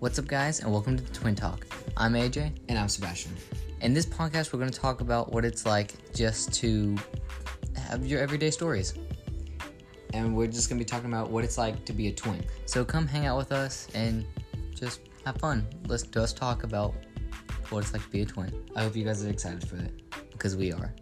What's up, guys, and welcome to the Twin Talk. I'm AJ. And I'm Sebastian. In this podcast, we're going to talk about what it's like just to have your everyday stories. And we're just going to be talking about what it's like to be a twin. So come hang out with us and just have fun. Listen to us talk about what it's like to be a twin, I hope you guys are excited for it. because we are.